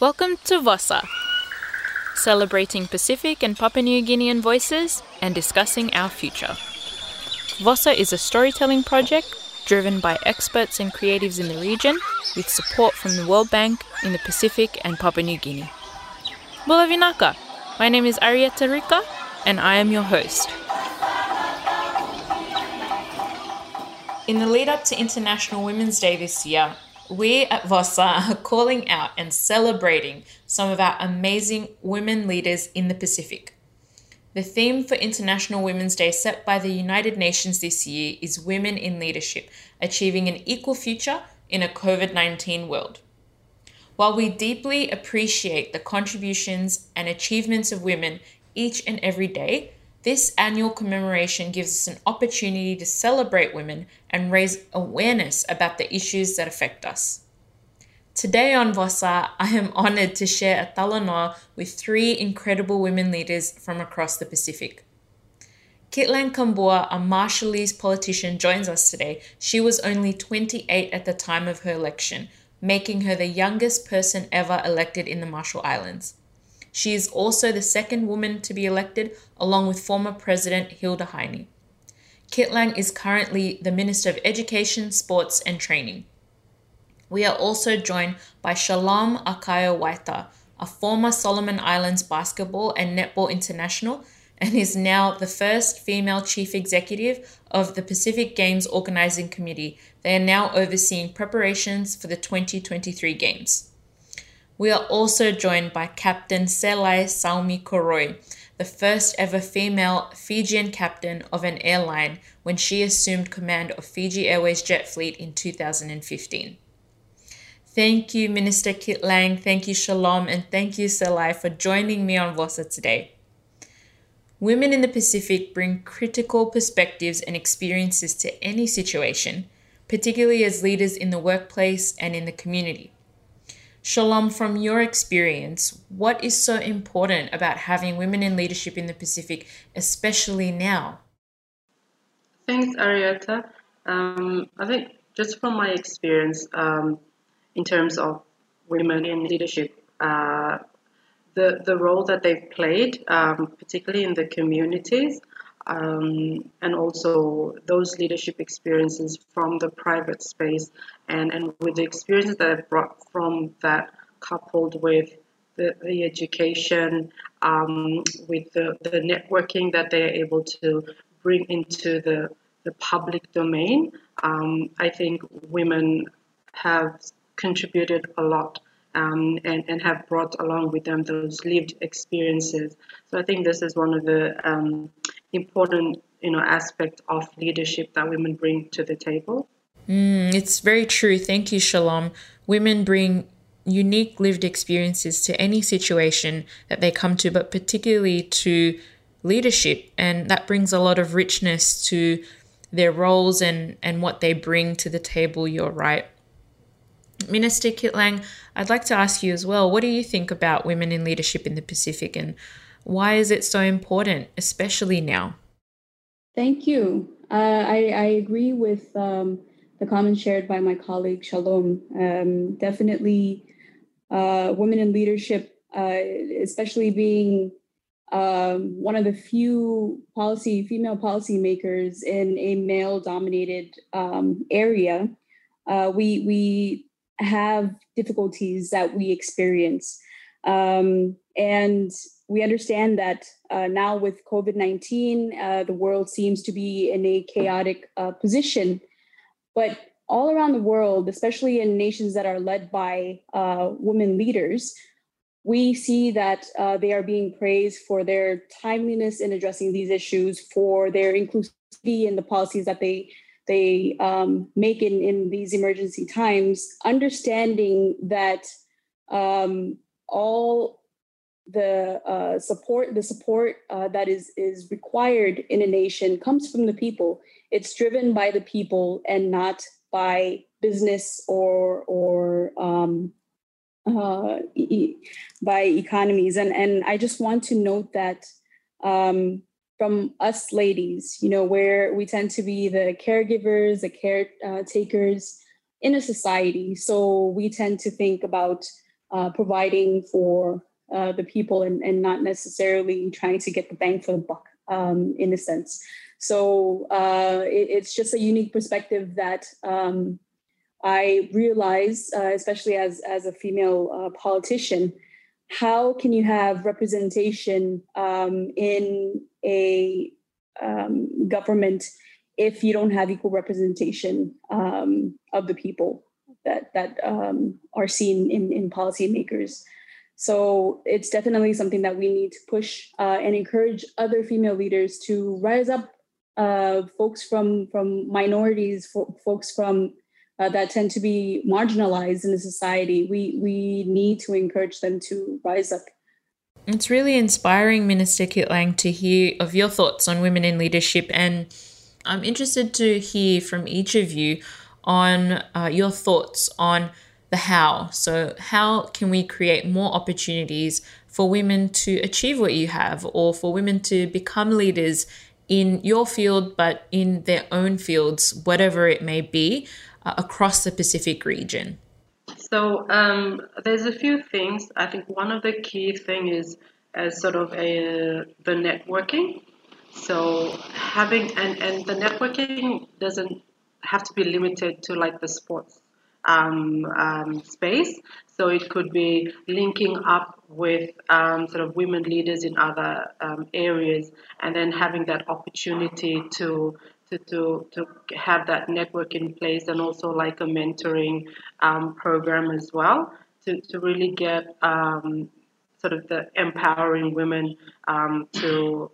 Welcome to Vossa, celebrating Pacific and Papua New Guinean voices and discussing our future. Vossa is a storytelling project driven by experts and creatives in the region with support from the World Bank in the Pacific and Papua New Guinea. Bula vinaka! My name is Arietta Rika and I am your host. In the lead up to International Women's Day this year, we at Vossa are calling out and celebrating some of our amazing women leaders in the Pacific. The theme for International Women's Day set by the United Nations this year is Women in Leadership, achieving an equal future in a COVID 19 world. While we deeply appreciate the contributions and achievements of women each and every day, this annual commemoration gives us an opportunity to celebrate women and raise awareness about the issues that affect us. Today on Vossa, I am honored to share a talanoa with three incredible women leaders from across the Pacific. Kitlang Kabua, a Marshallese politician, joins us today. She was only 28 at the time of her election, making her the youngest person ever elected in the Marshall Islands. She is also the second woman to be elected, along with former President Hilda Heine. Kitlang is currently the Minister of Education, Sports and Training. We are also joined by Shalom Akayo Waita, a former Solomon Islands basketball and netball international, and is now the first female chief executive of the Pacific Games Organizing Committee. They are now overseeing preparations for the 2023 Games. We are also joined by Captain Selai Saumi Koroi, the first ever female Fijian captain of an airline when she assumed command of Fiji Airways jet fleet in 2015. Thank you, Minister Kitlang. Thank you, Shalom. And thank you, Selai, for joining me on VOSA today. Women in the Pacific bring critical perspectives and experiences to any situation, particularly as leaders in the workplace and in the community. Shalom, from your experience, what is so important about having women in leadership in the Pacific, especially now? Thanks, Arietta. Um, I think just from my experience um, in terms of women in leadership, uh, the, the role that they've played, um, particularly in the communities, um, and also those leadership experiences from the private space and, and with the experiences that I've brought from that coupled with the, the education, um, with the, the networking that they're able to bring into the, the public domain, um, I think women have contributed a lot um, and, and have brought along with them those lived experiences. So I think this is one of the um, important you know aspect of leadership that women bring to the table. Mm, it's very true. Thank you, Shalom. Women bring unique lived experiences to any situation that they come to, but particularly to leadership, and that brings a lot of richness to their roles and and what they bring to the table. You're right. Minister Kitlang, I'd like to ask you as well, what do you think about women in leadership in the Pacific and why is it so important, especially now? Thank you. Uh, I, I, agree with um, the comments shared by my colleague Shalom. Um, definitely, uh, women in leadership, uh, especially being um, one of the few policy female policymakers in a male-dominated um, area, uh, we we have difficulties that we experience, um, and we understand that uh, now with COVID 19, uh, the world seems to be in a chaotic uh, position. But all around the world, especially in nations that are led by uh, women leaders, we see that uh, they are being praised for their timeliness in addressing these issues, for their inclusivity in the policies that they they um, make in, in these emergency times, understanding that um, all the uh, support the support uh, that is is required in a nation comes from the people. It's driven by the people and not by business or or um, uh, e- by economies. And and i just want to note that um, from us ladies you know where we tend to be the caregivers the caretakers in a society. So we tend to think about uh, providing for uh, the people and, and not necessarily trying to get the bang for the buck um, in a sense. So uh, it, it's just a unique perspective that um, I realize, uh, especially as, as a female uh, politician, how can you have representation um, in a um, government if you don't have equal representation um, of the people that that um, are seen in in policymakers? So it's definitely something that we need to push uh, and encourage other female leaders to rise up. Uh, folks from from minorities, fo- folks from uh, that tend to be marginalized in the society. We we need to encourage them to rise up. It's really inspiring, Minister Kitlang, to hear of your thoughts on women in leadership, and I'm interested to hear from each of you on uh, your thoughts on the how. So, how can we create more opportunities for women to achieve what you have, or for women to become leaders in your field, but in their own fields, whatever it may be? uh, across the Pacific region? So um, there's a few things. I think one of the key thing is as sort of a the networking. So having and and the networking doesn't have to be limited to like the sports um, um, space. So it could be linking up with um, sort of women leaders in other um, areas, and then having that opportunity to to, to, to have that network in place and also like a mentoring um, program as well to, to really get um, sort of the empowering women to,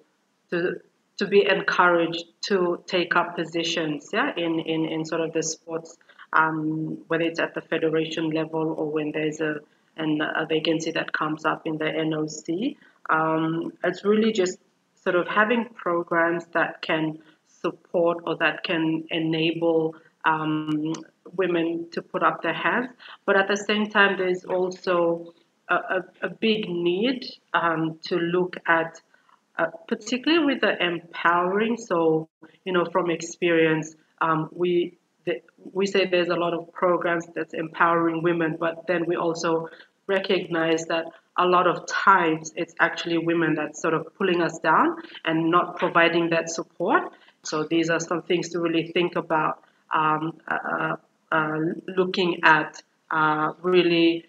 to, to be encouraged to take up positions yeah, in, in, in sort of the sports, um, whether it's at the federation level or when there's a, an, a vacancy that comes up in the NOC. Um, it's really just sort of having programs that can support or that can enable um, women to put up their hands. But at the same time, there's also a, a, a big need um, to look at, uh, particularly with the empowering. So, you know, from experience, um, we we say there's a lot of programs that's empowering women, but then we also recognize that a lot of times it's actually women that's sort of pulling us down and not providing that support. So these are some things to really think about um, uh, uh, looking at uh, really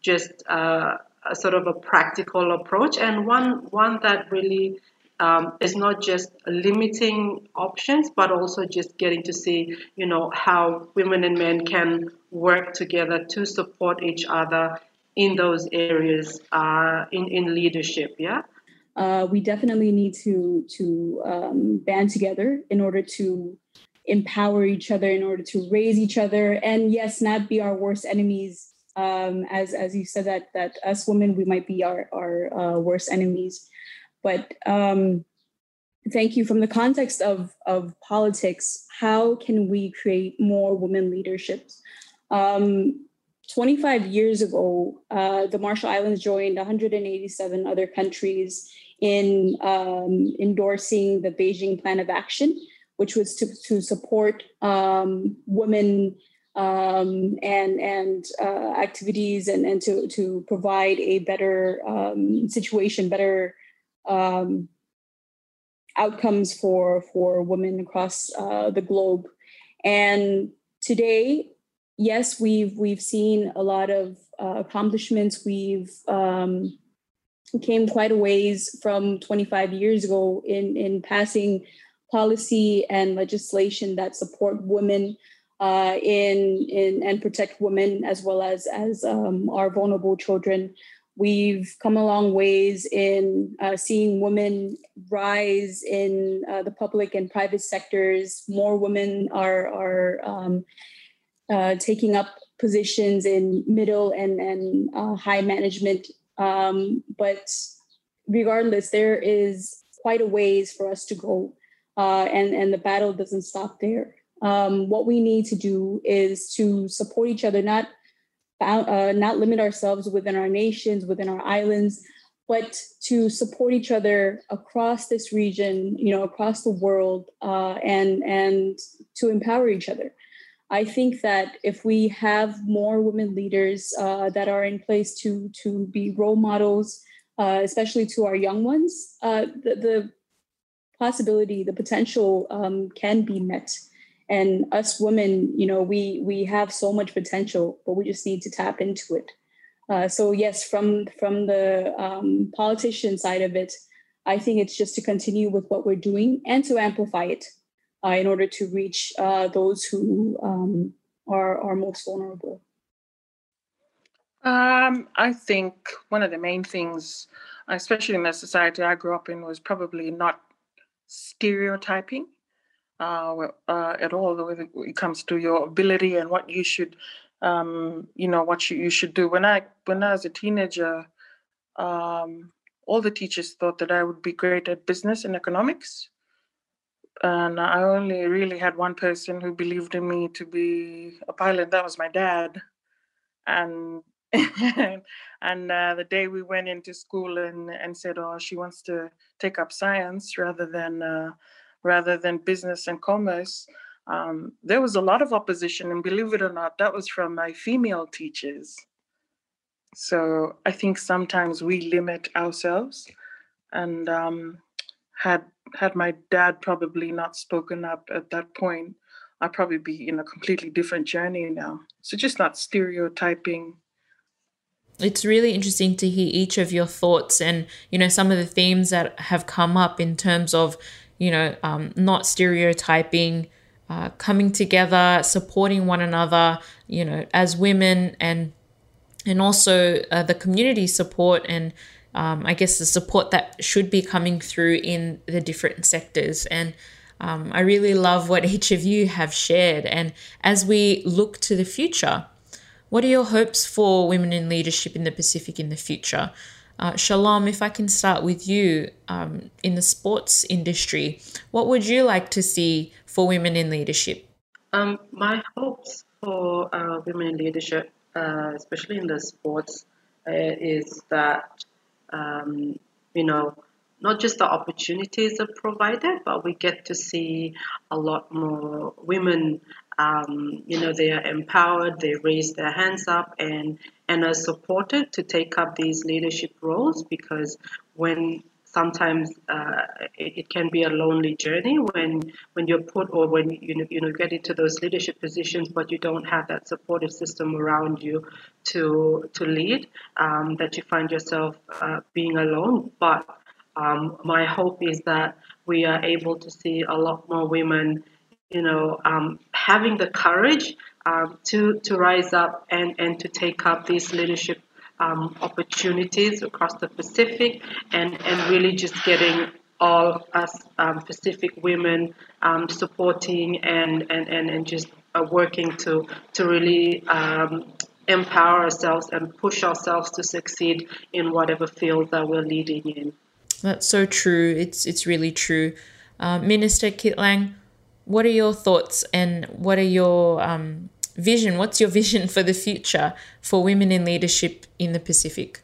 just uh, a sort of a practical approach and one one that really um, is not just limiting options but also just getting to see you know how women and men can work together to support each other in those areas uh, in, in leadership yeah uh, we definitely need to to um, band together in order to empower each other, in order to raise each other, and yes, not be our worst enemies. Um, as as you said that that us women we might be our our uh, worst enemies, but um, thank you from the context of of politics. How can we create more women leaderships? Um, 25 years ago, uh, the Marshall Islands joined 187 other countries in um, endorsing the Beijing Plan of Action, which was to, to support um, women um, and and uh, activities and, and to, to provide a better um, situation, better um, outcomes for for women across uh, the globe. And today, yes, we've we've seen a lot of uh, accomplishments. We've um, came quite a ways from 25 years ago in, in passing policy and legislation that support women uh, in, in and protect women as well as as um, our vulnerable children. We've come a long ways in uh, seeing women rise in uh, the public and private sectors. More women are are um, uh, taking up positions in middle and and uh, high management um, but regardless, there is quite a ways for us to go, uh, and and the battle doesn't stop there. Um, what we need to do is to support each other, not uh, not limit ourselves within our nations, within our islands, but to support each other across this region, you know, across the world, uh, and and to empower each other. I think that if we have more women leaders uh, that are in place to to be role models, uh, especially to our young ones, uh, the, the, possibility, the potential um, can be met. And us women, you know, we we have so much potential, but we just need to tap into it. Uh, so yes, from from the um, politician side of it, I think it's just to continue with what we're doing and to amplify it uh, in order to reach uh, those who um, are, are most vulnerable? Um, I think one of the main things, especially in the society I grew up in, was probably not stereotyping uh, uh, at all when it comes to your ability and what you should, um, you know, what you, you should do. When I when I was a teenager, um, all the teachers thought that I would be great at business and economics and I only really had one person who believed in me to be a pilot. That was my dad. And and uh, the day we went into school and and said, "Oh, she wants to take up science rather than uh, rather than business and commerce," um, there was a lot of opposition. And believe it or not, that was from my female teachers. So I think sometimes we limit ourselves, and um, had had my dad probably not spoken up at that point, I'd probably be in a completely different journey now. So just not stereotyping. It's really interesting to hear each of your thoughts and, you know, some of the themes that have come up in terms of, you know, um, not stereotyping, uh, coming together, supporting one another, you know, as women and and also uh, the community support and um, I guess the support that should be coming through in the different sectors. And um, I really love what each of you have shared. And as we look to the future, what are your hopes for women in leadership in the Pacific in the future? Uh, Shalom, if I can start with you um, in the sports industry, what would you like to see for women in leadership? Um, my hopes for uh, women in leadership, uh, especially in the sports, uh, is that um, you know, not just the opportunities are provided, but we get to see a lot more women. Um, you know, they are empowered, they raise their hands up, and and are supported to take up these leadership roles because when sometimes uh, it, it, can be a lonely journey when when you're put or when you know, you know get into those leadership positions but you don't have that supportive system around you to to lead um, that you find yourself uh, being alone. But um, my hope is that we are able to see a lot more women you know um, having the courage um, to to rise up and and to take up these leadership um, opportunities across the Pacific and, and really just getting all us um, Pacific women um, supporting and, and, and, and just uh, working to, to really um, empower ourselves and push ourselves to succeed in whatever field that we're leading in. That's so true. It's, it's really true. Uh, Minister Kitlang, what are your thoughts and what are your um, vision. What's your vision for the future for women in leadership in the Pacific?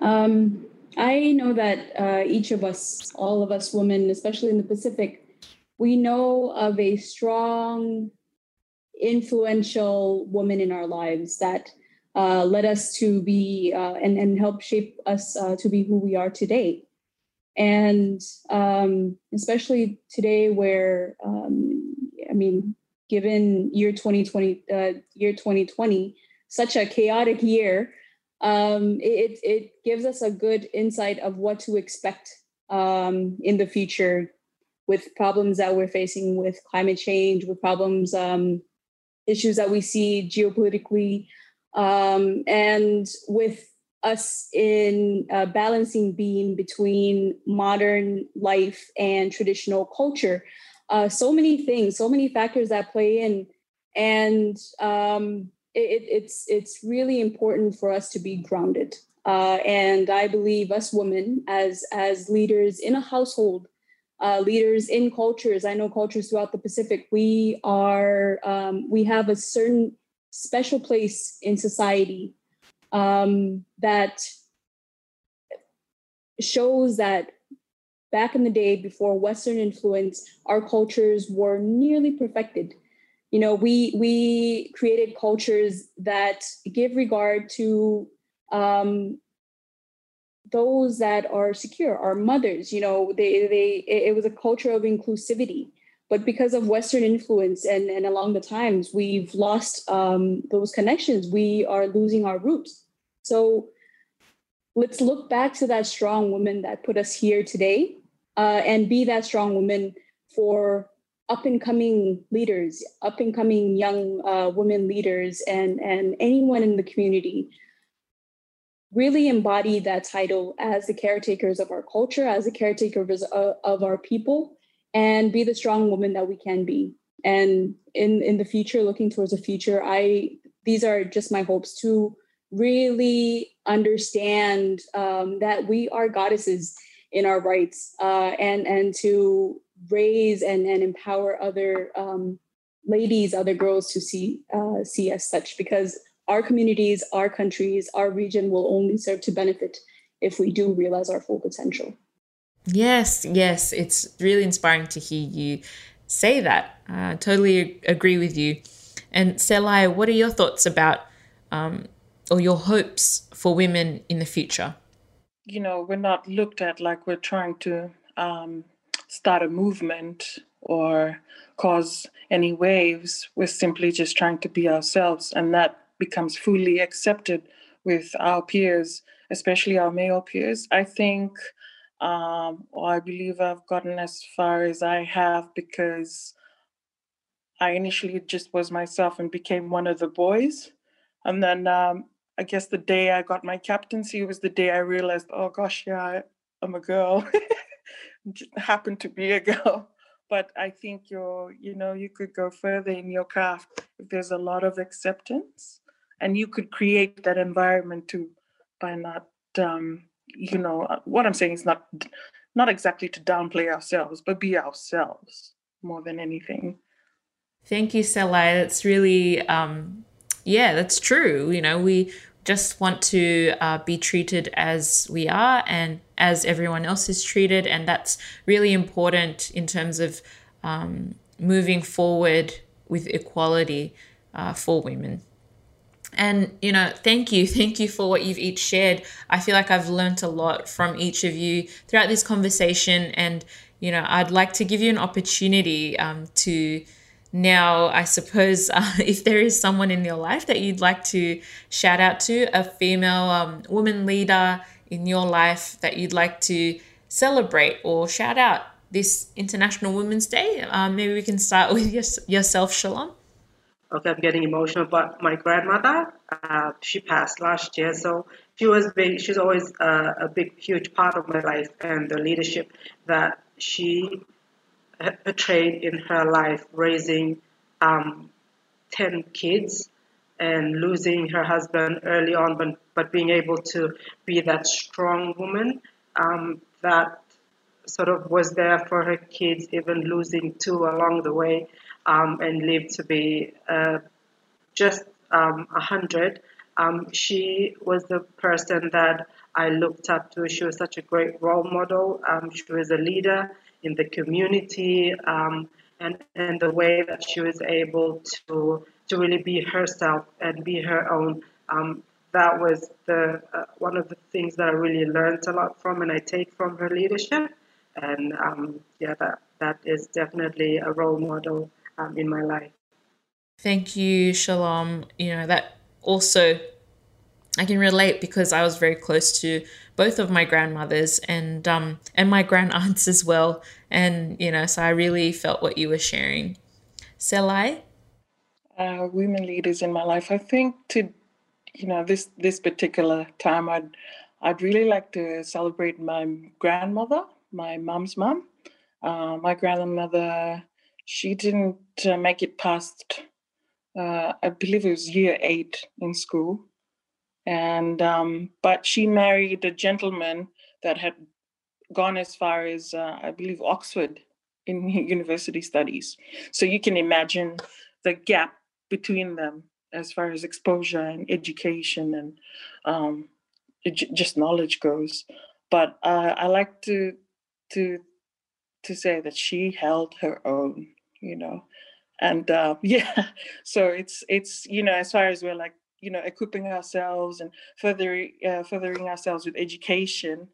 Um, I know that uh, each of us, all of us women, especially in the Pacific, we know of a strong, influential woman in our lives that uh, led us to be uh, and, and help shape us uh, to be who we are today. And um, especially today, where um, I mean, given year 2020, uh, year 2020, such a chaotic year, um, it, it gives us a good insight of what to expect um, in the future with problems that we're facing with climate change, with problems, um, issues that we see geopolitically, um, and with us in a balancing beam between modern life and traditional culture uh, so many things, so many factors that play in, and um, it, it's it's really important for us to be grounded. Uh, and I believe us women, as as leaders in a household, uh, leaders in cultures. I know cultures throughout the Pacific. We are um, we have a certain special place in society um, that shows that back in the day before Western influence, our cultures were nearly perfected. you know we we created cultures that give regard to um, those that are secure our mothers you know they they it was a culture of inclusivity. But because of western influence and and along the times we've lost um, those connections. We are losing our roots so let's look back to that strong woman that put us here today uh, and be that strong woman for up and coming leaders, up and coming young uh, women leaders, and and anyone in the community really embody that title as the caretakers of our culture, as the caretakers of, of our people, and be the strong woman that we can be. And in in the future, looking towards the future, I these are just my hopes to really understand um, that we are goddesses in our rights uh, and and to raise and, and empower other um, ladies, other girls to see uh, see as such because our communities, our countries, our region will only serve to benefit if we do realize our full potential. Yes, yes, it's really inspiring to hear you say that. I totally agree with you. And Selai, what are your thoughts about um, or your hopes for women in the future? You know, we're not looked at like we're trying to um, start a movement or cause any waves. We're simply just trying to be ourselves, and that becomes fully accepted with our peers, especially our male peers. I think, um, or I believe I've gotten as far as I have because I initially just was myself and became one of the boys. And then um, I guess the day I got my captaincy was the day I realized, oh gosh, yeah, I, I'm a girl. happened to be a girl but i think you're you know you could go further in your craft if there's a lot of acceptance and you could create that environment too by not um you know uh, what i'm saying is not not exactly to downplay ourselves but be ourselves more than anything thank you Selai. that's really um yeah that's true you know we just want to uh, be treated as we are and as everyone else is treated. And that's really important in terms of um, moving forward with equality uh, for women. And, you know, thank you. Thank you for what you've each shared. I feel like I've learned a lot from each of you throughout this conversation. And, you know, I'd like to give you an opportunity um, to now, I suppose uh, if there is someone in your life that you'd like to shout out to, a female um, woman leader in your life that you'd like to celebrate or shout out this International Women's Day, um, maybe we can start with your, yourself, Shalom. Okay, I'm getting emotional, but my grandmother, uh, she passed last year, so she was big. She's always uh, a big, huge part of my life and the leadership that she portrayed in her life, raising um, 10 kids and losing her husband early on, but, but being able to be that strong woman um, that sort of was there for her kids, even losing two along the way, um, and lived to be uh, just um, a hundred. Um, she was the person that I looked up to. She was such a great role model. Um, she was a leader in the community um, and, and the way that she was able to, to really be herself and be her own. Um, that was the uh, one of the things that I really learned a lot from and I take from her leadership. And um, yeah, that, that is definitely a role model um, in my life. Thank you, Shalom. You know, that also I can relate because I was very close to both of my grandmothers and um and my grand aunts as well. And you know, so I really felt what you were sharing. Selai? Uh, women leaders in my life. I think to you know this this particular time, I'd I'd really like to celebrate my grandmother, my mom's mom. Uh, my grandmother, she didn't uh, make it past, uh, I believe it was year eight in school and um, but she married a gentleman that had gone as far as uh, I believe Oxford in university studies. So you can imagine the gap between them as far as exposure and education and um, just knowledge goes. But uh, I like to to to say that she held her own, you know, and uh, yeah, so it's it's you know as far as we're like you know equipping ourselves and furthering uh, furthering ourselves with education.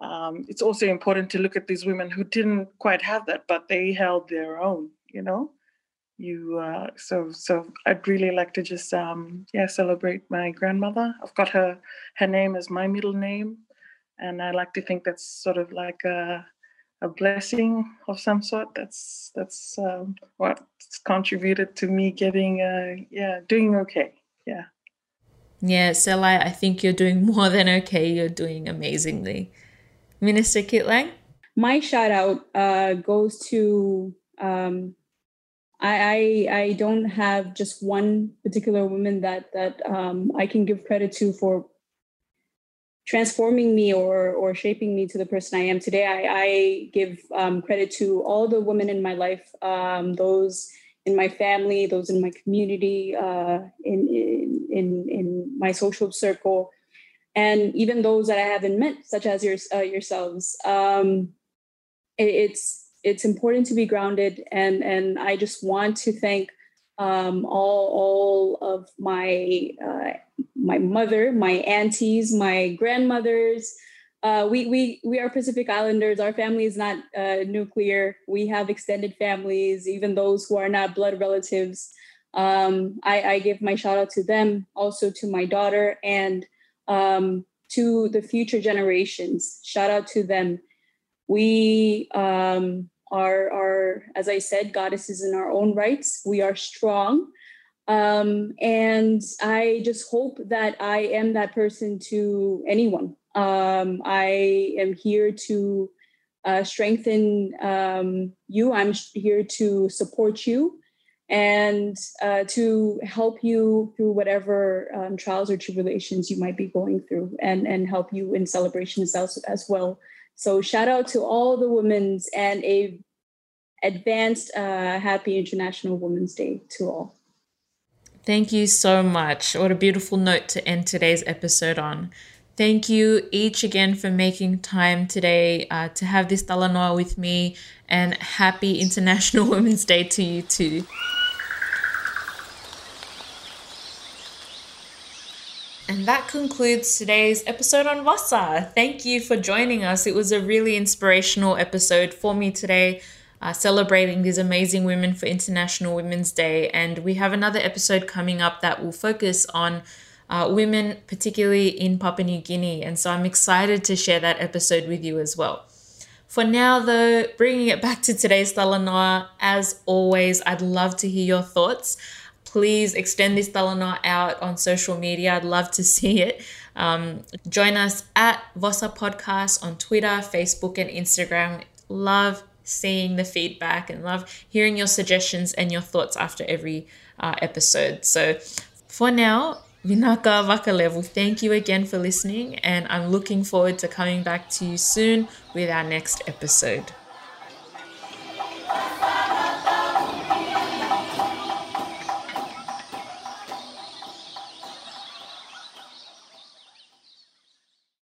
Um, it's also important to look at these women who didn't quite have that, but they held their own. You know, you uh, so so I'd really like to just um, yeah celebrate my grandmother. I've got her her name as my middle name, and I like to think that's sort of like a a blessing of some sort. That's that's um, what's contributed to me getting uh, yeah doing okay. Yeah. Yeah, Selai, I think you're doing more than okay. You're doing amazingly. Minister Kitlang? My shout out uh, goes to um, I, I, I don't have just one particular woman that that um, I can give credit to for transforming me or or shaping me to the person I am today. I, I give um, credit to all the women in my life, um, those in my family, those in my community, uh, in, in in my social circle, and even those that I haven't met, such as your, uh, yourselves. Um, it, it's it's important to be grounded and and i just want to thank um, all all of my uh, my mother my aunties my grandmothers uh, we we we are pacific islanders our family is not uh, nuclear we have extended families even those who are not blood relatives um, I, I give my shout out to them also to my daughter and um, to the future generations shout out to them we um, are, are, as I said, goddesses in our own rights. We are strong. Um, and I just hope that I am that person to anyone. Um, I am here to uh, strengthen um, you. I'm here to support you and uh, to help you through whatever um, trials or tribulations you might be going through and, and help you in celebrations as, as well. So shout out to all the women's and a advanced uh, happy International Women's Day to all. Thank you so much. What a beautiful note to end today's episode on. Thank you each again for making time today uh, to have this talanoa with me, and happy International Women's Day to you too. And that concludes today's episode on Vasa. Thank you for joining us. It was a really inspirational episode for me today, uh, celebrating these amazing women for International Women's Day. And we have another episode coming up that will focus on uh, women, particularly in Papua New Guinea. And so I'm excited to share that episode with you as well. For now, though, bringing it back to today's Talanoa, as always, I'd love to hear your thoughts please extend this talanoa out on social media. I'd love to see it. Um, join us at Vossa Podcast on Twitter, Facebook, and Instagram. Love seeing the feedback and love hearing your suggestions and your thoughts after every uh, episode. So for now, Vinaka Vakalevu, thank you again for listening, and I'm looking forward to coming back to you soon with our next episode.